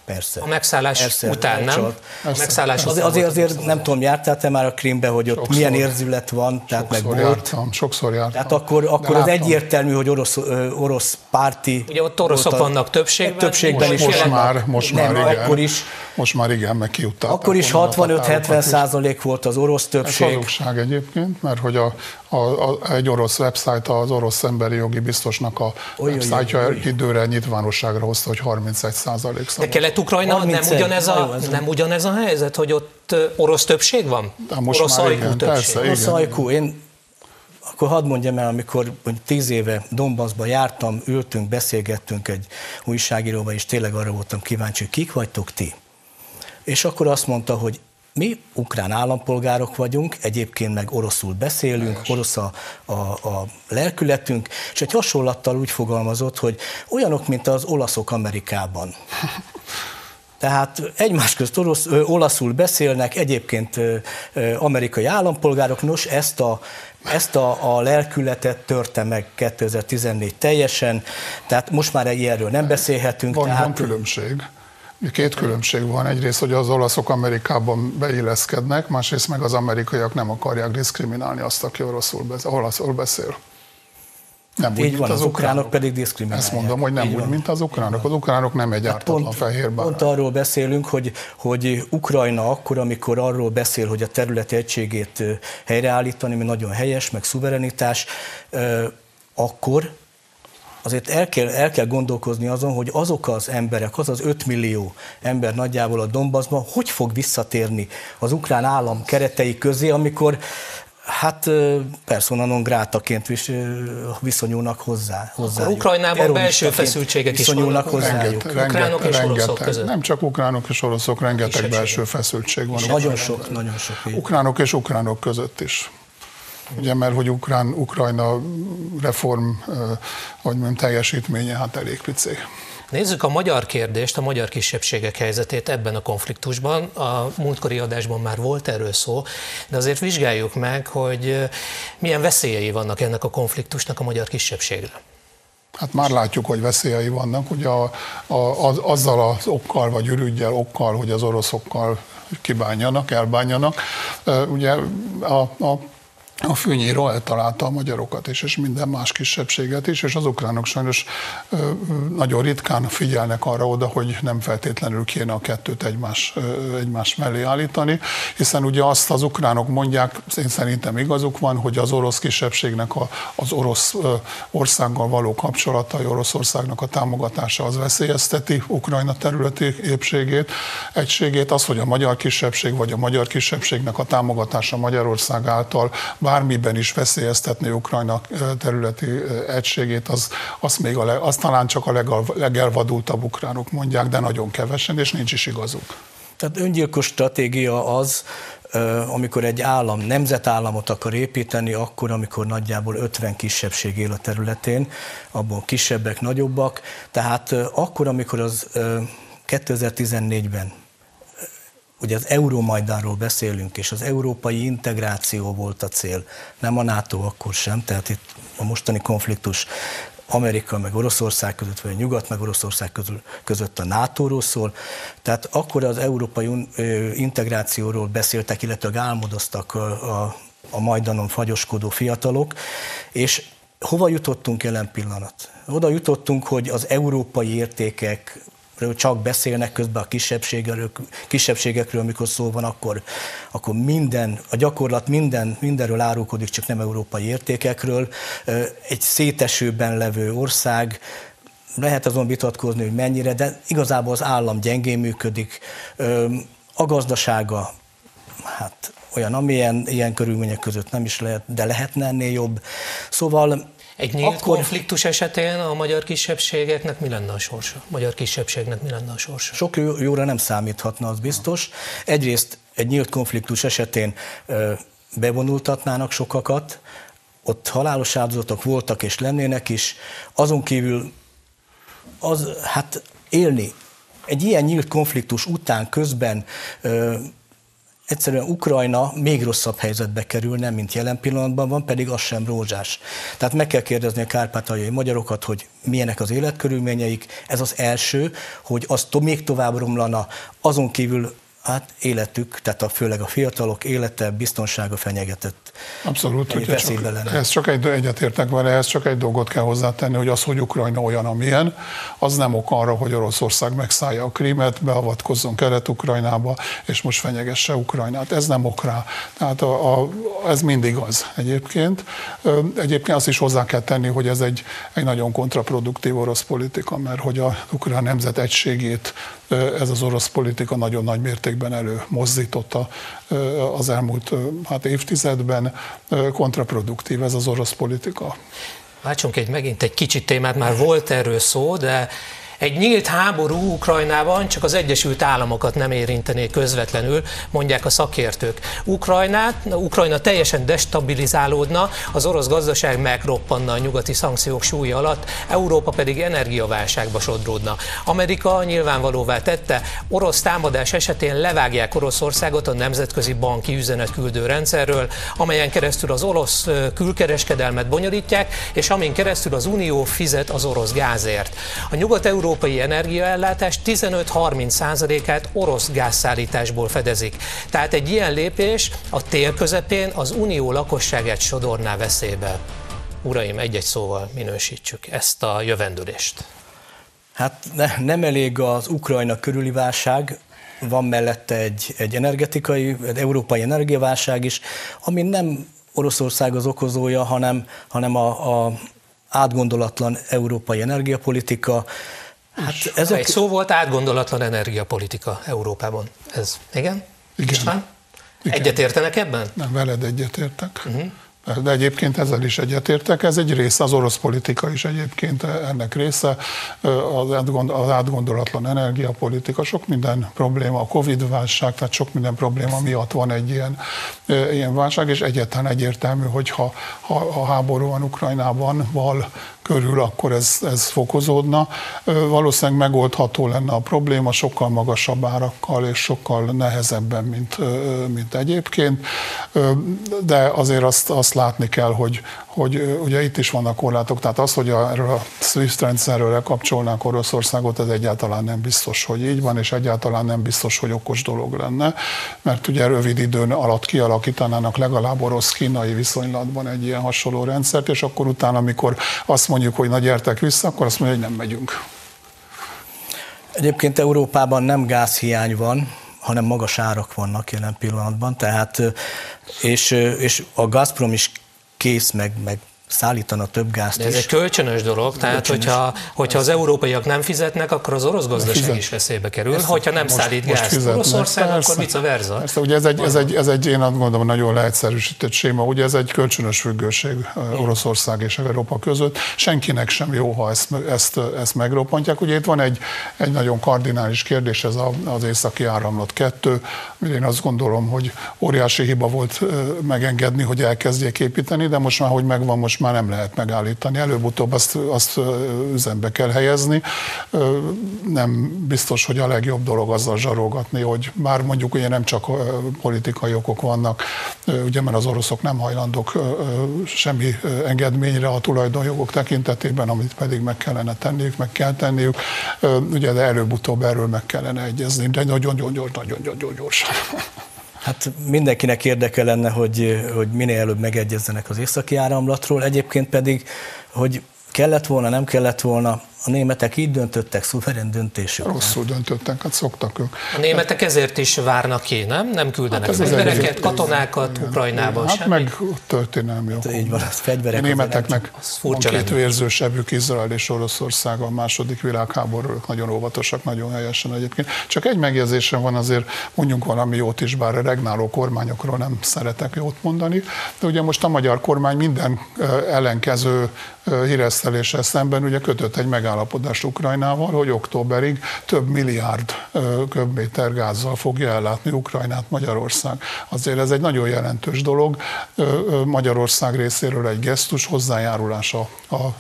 Persze. A megszállás Persze, után, nem? elcsalt. A megszállás Persze. után Azért, azért, nem tudom, jártál te már a Krímbe, hogy ott Sokszor. milyen érzület van, tehát meg Sokszor volt. jártam, sokszor jártam. Tehát akkor, akkor az egyértelmű, hogy orosz, ö, orosz párti... Ugye ott oroszok volt a- vannak többségben, többségben most- is. Most már, most Nem, már igen. akkor is- Most már igen, meg kiutálták. Akkor is volna a 65-70 határokat is. százalék volt az orosz Ez többség. hazugság egyébként, mert hogy a, a, a, egy orosz website az orosz emberi jogi biztosnak a websájtja időre nyilvánosságra hozta, hogy 31 százalék De. Kelet-Ukrajna nem 31, ugyanez, a, nem ugyanez a helyzet, hogy ott orosz többség van? De most orosz már igen, többség. persze, igen. Orosz ajkú, én akkor hadd mondjam el, amikor hogy tíz éve Donbassba jártam, ültünk, beszélgettünk egy újságíróval, és tényleg arra voltam kíváncsi, kik vagytok ti? És akkor azt mondta, hogy mi ukrán állampolgárok vagyunk, egyébként meg oroszul beszélünk, orosz a, a, a lelkületünk, és egy hasonlattal úgy fogalmazott, hogy olyanok, mint az olaszok Amerikában. Tehát egymás közt orosz, ö, olaszul beszélnek, egyébként ö, ö, amerikai állampolgárok. Nos, ezt a, ezt a, a lelkületet törte meg 2014 teljesen, tehát most már ilyenről nem beszélhetünk. Van, tehát, van különbség. Két különbség van. Egyrészt, hogy az olaszok Amerikában beilleszkednek, másrészt meg az amerikaiak nem akarják diszkriminálni azt, aki oroszul beszél. Olaszul beszél. Nem Hát így van, az ukránok pedig diszkriminálják. Ezt mondom, hogy nem Így úgy, van. Hát mint az ukránok. Az ukránok nem egy ártatlan Pont, fehér bárány. pont arról beszélünk, hogy, hogy Ukrajna akkor, amikor arról beszél, hogy a terület egységét helyreállítani, ami nagyon helyes, meg szuverenitás, akkor azért el kell, el kell gondolkozni azon, hogy azok az emberek, az az 5 millió ember nagyjából a Donbassban, hogy fog visszatérni az ukrán állam keretei közé, amikor hát persona non grátaként vis, ö, viszonyulnak hozzá. hozzá Ukrajnában belső feszültségek is vannak. hozzájuk. Ukránok és oroszok között. Nem csak ukránok és oroszok, rengeteg belső feszültség van. Nagyon sok, nagyon sok. így. Ukránok és ukránok között is. Ugye, mert hogy Ukrán, Ukrajna reform, hogy mondjam, teljesítménye hát elég pici. Nézzük a magyar kérdést, a magyar kisebbségek helyzetét ebben a konfliktusban. A múltkori adásban már volt erről szó, de azért vizsgáljuk meg, hogy milyen veszélyei vannak ennek a konfliktusnak a magyar kisebbségre. Hát már látjuk, hogy veszélyei vannak, ugye a, a, az, azzal az okkal, vagy ürügyel, okkal, hogy az oroszokkal kibánjanak, elbánjanak. Ugye a, a a fűnyíró eltalálta a magyarokat is, és minden más kisebbséget is, és az ukránok sajnos nagyon ritkán figyelnek arra oda, hogy nem feltétlenül kéne a kettőt egymás, egymás mellé állítani, hiszen ugye azt az ukránok mondják, én szerintem igazuk van, hogy az orosz kisebbségnek a, az orosz országgal való kapcsolatai, Oroszországnak a támogatása az veszélyezteti Ukrajna területi épségét, egységét, az, hogy a magyar kisebbség vagy a magyar kisebbségnek a támogatása Magyarország által bármiben is veszélyeztetni Ukrajna területi egységét, az, az, még a, le- az talán csak a legal, legelvadultabb ukránok mondják, de nagyon kevesen, és nincs is igazuk. Tehát öngyilkos stratégia az, amikor egy állam nemzetállamot akar építeni, akkor, amikor nagyjából 50 kisebbség él a területén, abból kisebbek, nagyobbak. Tehát akkor, amikor az ö, 2014-ben ugye az Eurómajdánról beszélünk, és az európai integráció volt a cél, nem a NATO akkor sem, tehát itt a mostani konfliktus Amerika meg Oroszország között, vagy a Nyugat meg Oroszország között a NATO-ról szól. Tehát akkor az európai integrációról beszéltek, illetve álmodoztak a, a, a Majdanon fagyoskodó fiatalok, és hova jutottunk jelen pillanat? Oda jutottunk, hogy az európai értékek csak beszélnek közben a kisebbségekről, kisebbségekről, mikor szó van, akkor, akkor minden, a gyakorlat minden, mindenről árulkodik, csak nem európai értékekről. Egy szétesőben levő ország, lehet azon vitatkozni, hogy mennyire, de igazából az állam gyengén működik, a gazdasága, hát olyan, amilyen ilyen körülmények között nem is lehet, de lehetne ennél jobb. Szóval egy nyílt akkor... konfliktus esetén a magyar kisebbségeknek mi lenne a sorsa? A magyar kisebbségnek mi lenne a sorsa? Sok jóra nem számíthatna, az biztos. Egyrészt egy nyílt konfliktus esetén bevonultatnának sokakat, ott halálos áldozatok voltak és lennének is, azon kívül az, hát élni egy ilyen nyílt konfliktus után közben egyszerűen Ukrajna még rosszabb helyzetbe kerül, nem mint jelen pillanatban van, pedig az sem rózsás. Tehát meg kell kérdezni a kárpátaljai magyarokat, hogy milyenek az életkörülményeik. Ez az első, hogy az még tovább romlana, azon kívül hát életük, tehát a, főleg a fiatalok élete, biztonsága fenyegetett. Abszolút, hogy csak, ez csak egy, egyetértek vele, ez csak egy dolgot kell hozzátenni, hogy az, hogy Ukrajna olyan, amilyen, az nem ok arra, hogy Oroszország megszállja a Krímet, beavatkozzon Kelet-Ukrajnába, és most fenyegesse Ukrajnát. Ez nem ok rá. Tehát a, a, ez mindig az egyébként. Egyébként azt is hozzá kell tenni, hogy ez egy, egy nagyon kontraproduktív orosz politika, mert hogy a ukrán nemzet egységét ez az orosz politika nagyon nagy mértékben előmozdította az elmúlt hát évtizedben. Kontraproduktív ez az orosz politika. Váltsunk egy megint egy kicsit témát, már volt erről szó, de egy nyílt háború Ukrajnában csak az Egyesült Államokat nem érintené közvetlenül, mondják a szakértők. Ukrajnát, Ukrajna teljesen destabilizálódna, az orosz gazdaság megroppanna a nyugati szankciók súlya alatt, Európa pedig energiaválságba sodródna. Amerika nyilvánvalóvá tette, orosz támadás esetén levágják Oroszországot a nemzetközi banki üzenetküldő rendszerről, amelyen keresztül az orosz külkereskedelmet bonyolítják, és amin keresztül az Unió fizet az orosz gázért. A nyugat európai energiaellátás 15-30 százalékát orosz gázszállításból fedezik. Tehát egy ilyen lépés a tél közepén az unió lakosságát sodorná veszélybe. Uraim, egy-egy szóval minősítsük ezt a jövendőlést. Hát ne, nem elég az Ukrajna körüli válság, van mellette egy, egy energetikai, egy európai energiaválság is, ami nem Oroszország az okozója, hanem, hanem a, a átgondolatlan európai energiapolitika, Hát ezek... Egy szó volt átgondolatlan energiapolitika Európában. Ez, igen? Igen. István? igen. Egyetértenek ebben? Nem, veled egyetértek. Uh-huh. De egyébként ezzel is egyetértek, ez egy része, az orosz politika is egyébként ennek része, az átgondolatlan energiapolitika, sok minden probléma, a Covid-válság, tehát sok minden probléma miatt van egy ilyen, ilyen válság, és egyáltalán egyértelmű, hogy ha, ha a háború van Ukrajnában, val körül, akkor ez, ez fokozódna. Valószínűleg megoldható lenne a probléma sokkal magasabb árakkal és sokkal nehezebben, mint, mint egyébként, de azért azt, azt látni kell, hogy, hogy ugye itt is vannak korlátok, tehát az, hogy erről a SWIFT rendszerről lekapcsolnánk Oroszországot, ez egyáltalán nem biztos, hogy így van, és egyáltalán nem biztos, hogy okos dolog lenne, mert ugye rövid időn alatt kialakítanának legalább orosz-kínai viszonylatban egy ilyen hasonló rendszert, és akkor utána, amikor azt mondjuk, hogy na gyertek vissza, akkor azt mondja, hogy nem megyünk. Egyébként Európában nem gázhiány van, hanem magas árak vannak jelen pillanatban, tehát és, és a Gazprom is kész, meg, meg szállítana több gázt De ez is. egy kölcsönös dolog, tehát kölcsönös. hogyha, hogyha az európaiak nem fizetnek, akkor az orosz gazdaság Fizet. is veszélybe kerül. Persze, hogyha nem most, szállít most gázt Oroszország, akkor vice versa. Persze, ugye ez egy, ez, egy, ez egy, én azt gondolom, nagyon leegyszerűsített séma, ugye ez egy kölcsönös függőség Oroszország és Európa között. Senkinek sem jó, ha ezt, ezt, ezt megroppantják. Ugye itt van egy, egy nagyon kardinális kérdés, ez az északi áramlat kettő. Én azt gondolom, hogy óriási hiba volt megengedni, hogy elkezdjék építeni, de most már, hogy megvan, most már nem lehet megállítani. Előbb-utóbb azt, azt üzembe kell helyezni. Nem biztos, hogy a legjobb dolog azzal zsarogatni, hogy már mondjuk ugye nem csak politikai okok vannak, ugye mert az oroszok nem hajlandók semmi engedményre a tulajdonjogok tekintetében, amit pedig meg kellene tenniük, meg kell tenniük, ugye de előbb-utóbb erről meg kellene egyezni, de nagyon-nagyon nagyon gyorsan. Hát mindenkinek érdeke lenne, hogy, hogy minél előbb megegyezzenek az északi áramlatról, egyébként pedig, hogy kellett volna, nem kellett volna, A németek így döntöttek, szuverén döntésük. Rosszul döntöttek, hát szoktak ők. A németek ezért is várnak ki, nem? Nem küldenek hát fegyvereket, katonákat igen, Ukrajnába. Hát semmi? meg történelmi okok. Így van, az fegyverek. A németeknek van két érzősebük, Izrael és Oroszország a második világháború, nagyon óvatosak, nagyon helyesen egyébként. Csak egy megjegyzésem van azért, mondjunk valami jót is, bár a regnáló kormányokról nem szeretek jót mondani, de ugye most a magyar kormány minden ellenkező híreszteléssel szemben ugye kötött egy megállapodást Ukrajnával, hogy októberig több milliárd köbméter gázzal fogja ellátni Ukrajnát Magyarország. Azért ez egy nagyon jelentős dolog. Magyarország részéről egy gesztus hozzájárulása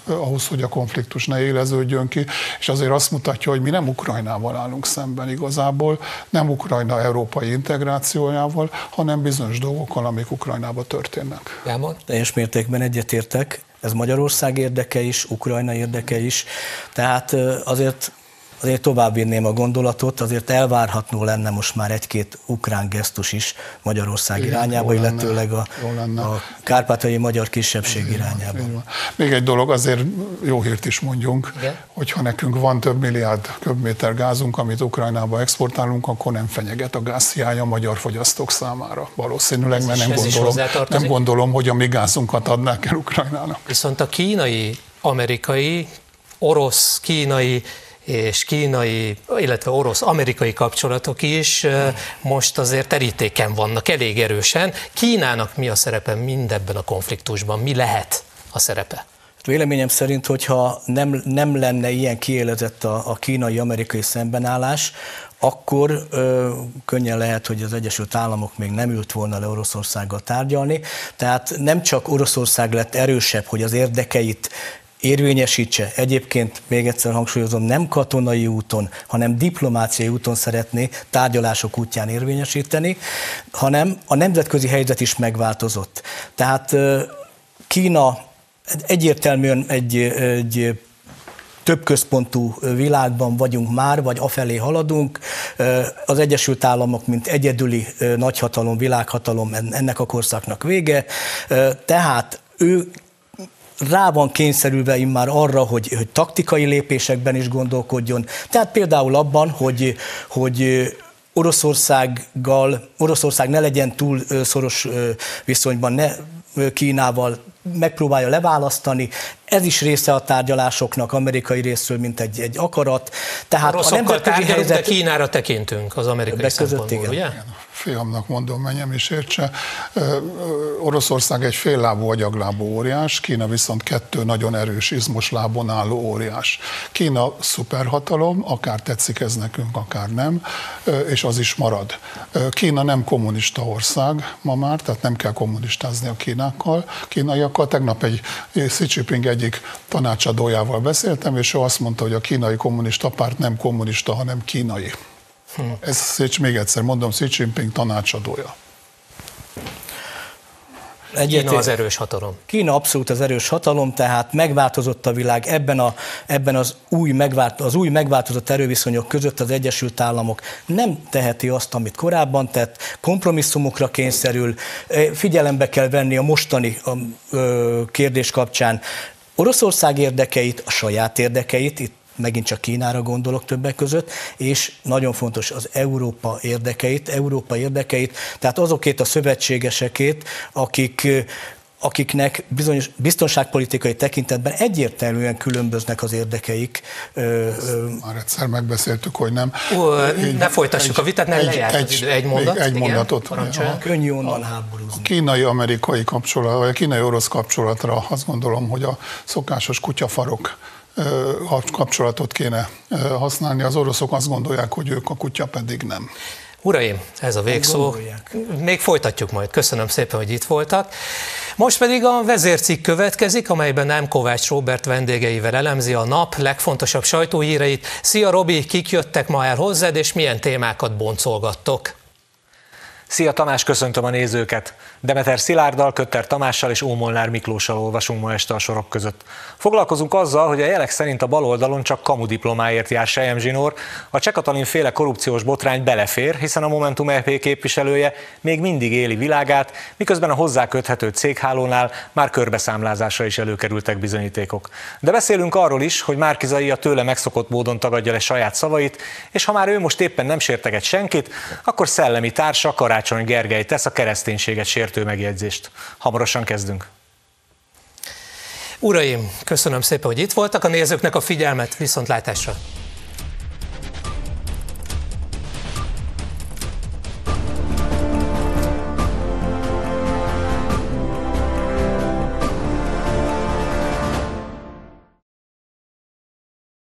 ahhoz, hogy a konfliktus ne éleződjön ki, és azért azt mutatja, hogy mi nem Ukrajnával állunk szemben igazából, nem Ukrajna európai integrációjával, hanem bizonyos dolgokkal, amik Ukrajnába történnek. Jámon? Teljes mértékben egyetértek. Ez Magyarország érdeke is, Ukrajna érdeke is. Tehát azért azért továbbvinném a gondolatot, azért elvárható lenne most már egy-két ukrán gesztus is Magyarország Igen, irányába, illetőleg a, a kárpátai magyar kisebbség Igen, irányába. Igen. Még egy dolog, azért jó hírt is mondjunk, Igen? hogyha nekünk van több milliárd köbméter gázunk, amit Ukrajnába exportálunk, akkor nem fenyeget a gázhiány a magyar fogyasztók számára. Valószínűleg, mert nem gondolom, nem gondolom, hogy a mi gázunkat adnák el Ukrajnának. Viszont a kínai, amerikai, orosz, kínai és kínai, illetve orosz-amerikai kapcsolatok is most azért terítéken vannak elég erősen. Kínának mi a szerepe mindebben a konfliktusban? Mi lehet a szerepe? Véleményem szerint, hogyha nem, nem lenne ilyen kiélezett a, a kínai-amerikai szembenállás, akkor ö, könnyen lehet, hogy az Egyesült Államok még nem ült volna le Oroszországgal tárgyalni. Tehát nem csak Oroszország lett erősebb, hogy az érdekeit érvényesítse. Egyébként még egyszer hangsúlyozom, nem katonai úton, hanem diplomáciai úton szeretné tárgyalások útján érvényesíteni, hanem a nemzetközi helyzet is megváltozott. Tehát Kína egyértelműen egy, egy több központú világban vagyunk már, vagy afelé haladunk. Az Egyesült Államok, mint egyedüli nagyhatalom, világhatalom, ennek a korszaknak vége. Tehát ő rá van kényszerülve immár arra, hogy, hogy taktikai lépésekben is gondolkodjon. Tehát például abban, hogy, hogy Oroszországgal, Oroszország ne legyen túl szoros viszonyban, ne Kínával megpróbálja leválasztani. Ez is része a tárgyalásoknak amerikai részről, mint egy, egy akarat. Tehát a, a nemzetközi helyzet... de Kínára tekintünk az amerikai szempontból, ugye? Fiamnak mondom, menjem is értse. Oroszország egy fél lábú agyaglábú óriás, Kína viszont kettő nagyon erős izmos lábon álló óriás. Kína szuperhatalom, akár tetszik ez nekünk, akár nem, és az is marad. Kína nem kommunista ország ma már, tehát nem kell kommunistázni a kínákkal, kínaiakkal. Tegnap egy Xi Jinping egyik tanácsadójával beszéltem, és ő azt mondta, hogy a kínai kommunista párt nem kommunista, hanem kínai. Hm. Ez még egyszer mondom, Xi Jinping tanácsadója. Egyetért. Kína az erős hatalom. Kína abszolút az erős hatalom, tehát megváltozott a világ ebben, a, ebben az, új megvált, az új megváltozott erőviszonyok között az Egyesült Államok nem teheti azt, amit korábban tett, kompromisszumokra kényszerül, figyelembe kell venni a mostani a, ö, kérdés kapcsán Oroszország érdekeit, a saját érdekeit, itt megint csak Kínára gondolok többek között, és nagyon fontos az Európa érdekeit, Európa érdekeit, tehát azokét a szövetségesekét, akik akiknek bizonyos biztonságpolitikai tekintetben egyértelműen különböznek az érdekeik. Már egyszer megbeszéltük, hogy nem. Ó, egy, ne folytassuk egy, a vitát, ne egy, egy, egy mondat. Egy igen, mondatot. Könnyű onnan háborúzni. A kínai-amerikai kapcsolat, vagy a kínai-orosz kapcsolatra azt gondolom, hogy a szokásos kutyafarok kapcsolatot kéne használni. Az oroszok azt gondolják, hogy ők a kutya pedig nem. Uraim, ez a végszó. Még folytatjuk majd. Köszönöm szépen, hogy itt voltak. Most pedig a vezércikk következik, amelyben nem Kovács Robert vendégeivel elemzi a nap legfontosabb sajtóhíreit. Szia Robi, kik jöttek ma el hozzád, és milyen témákat boncolgattok? Szia Tamás, köszöntöm a nézőket! Demeter Szilárddal, Kötter Tamással és Ómolnár Miklóssal olvasunk ma este a sorok között. Foglalkozunk azzal, hogy a jelek szerint a baloldalon csak kamu diplomáért jár Sejem Zsinór, a Csekatalin féle korrupciós botrány belefér, hiszen a Momentum EP képviselője még mindig éli világát, miközben a hozzá köthető céghálónál már körbeszámlázásra is előkerültek bizonyítékok. De beszélünk arról is, hogy Márkizai a tőle megszokott módon tagadja le saját szavait, és ha már ő most éppen nem sérteget senkit, akkor szellemi társa Karácsony Gergely tesz a kereszténységet sértő megjegyzést. Hamarosan kezdünk. Uraim, köszönöm szépen, hogy itt voltak, a nézőknek a figyelmet, viszontlátásra!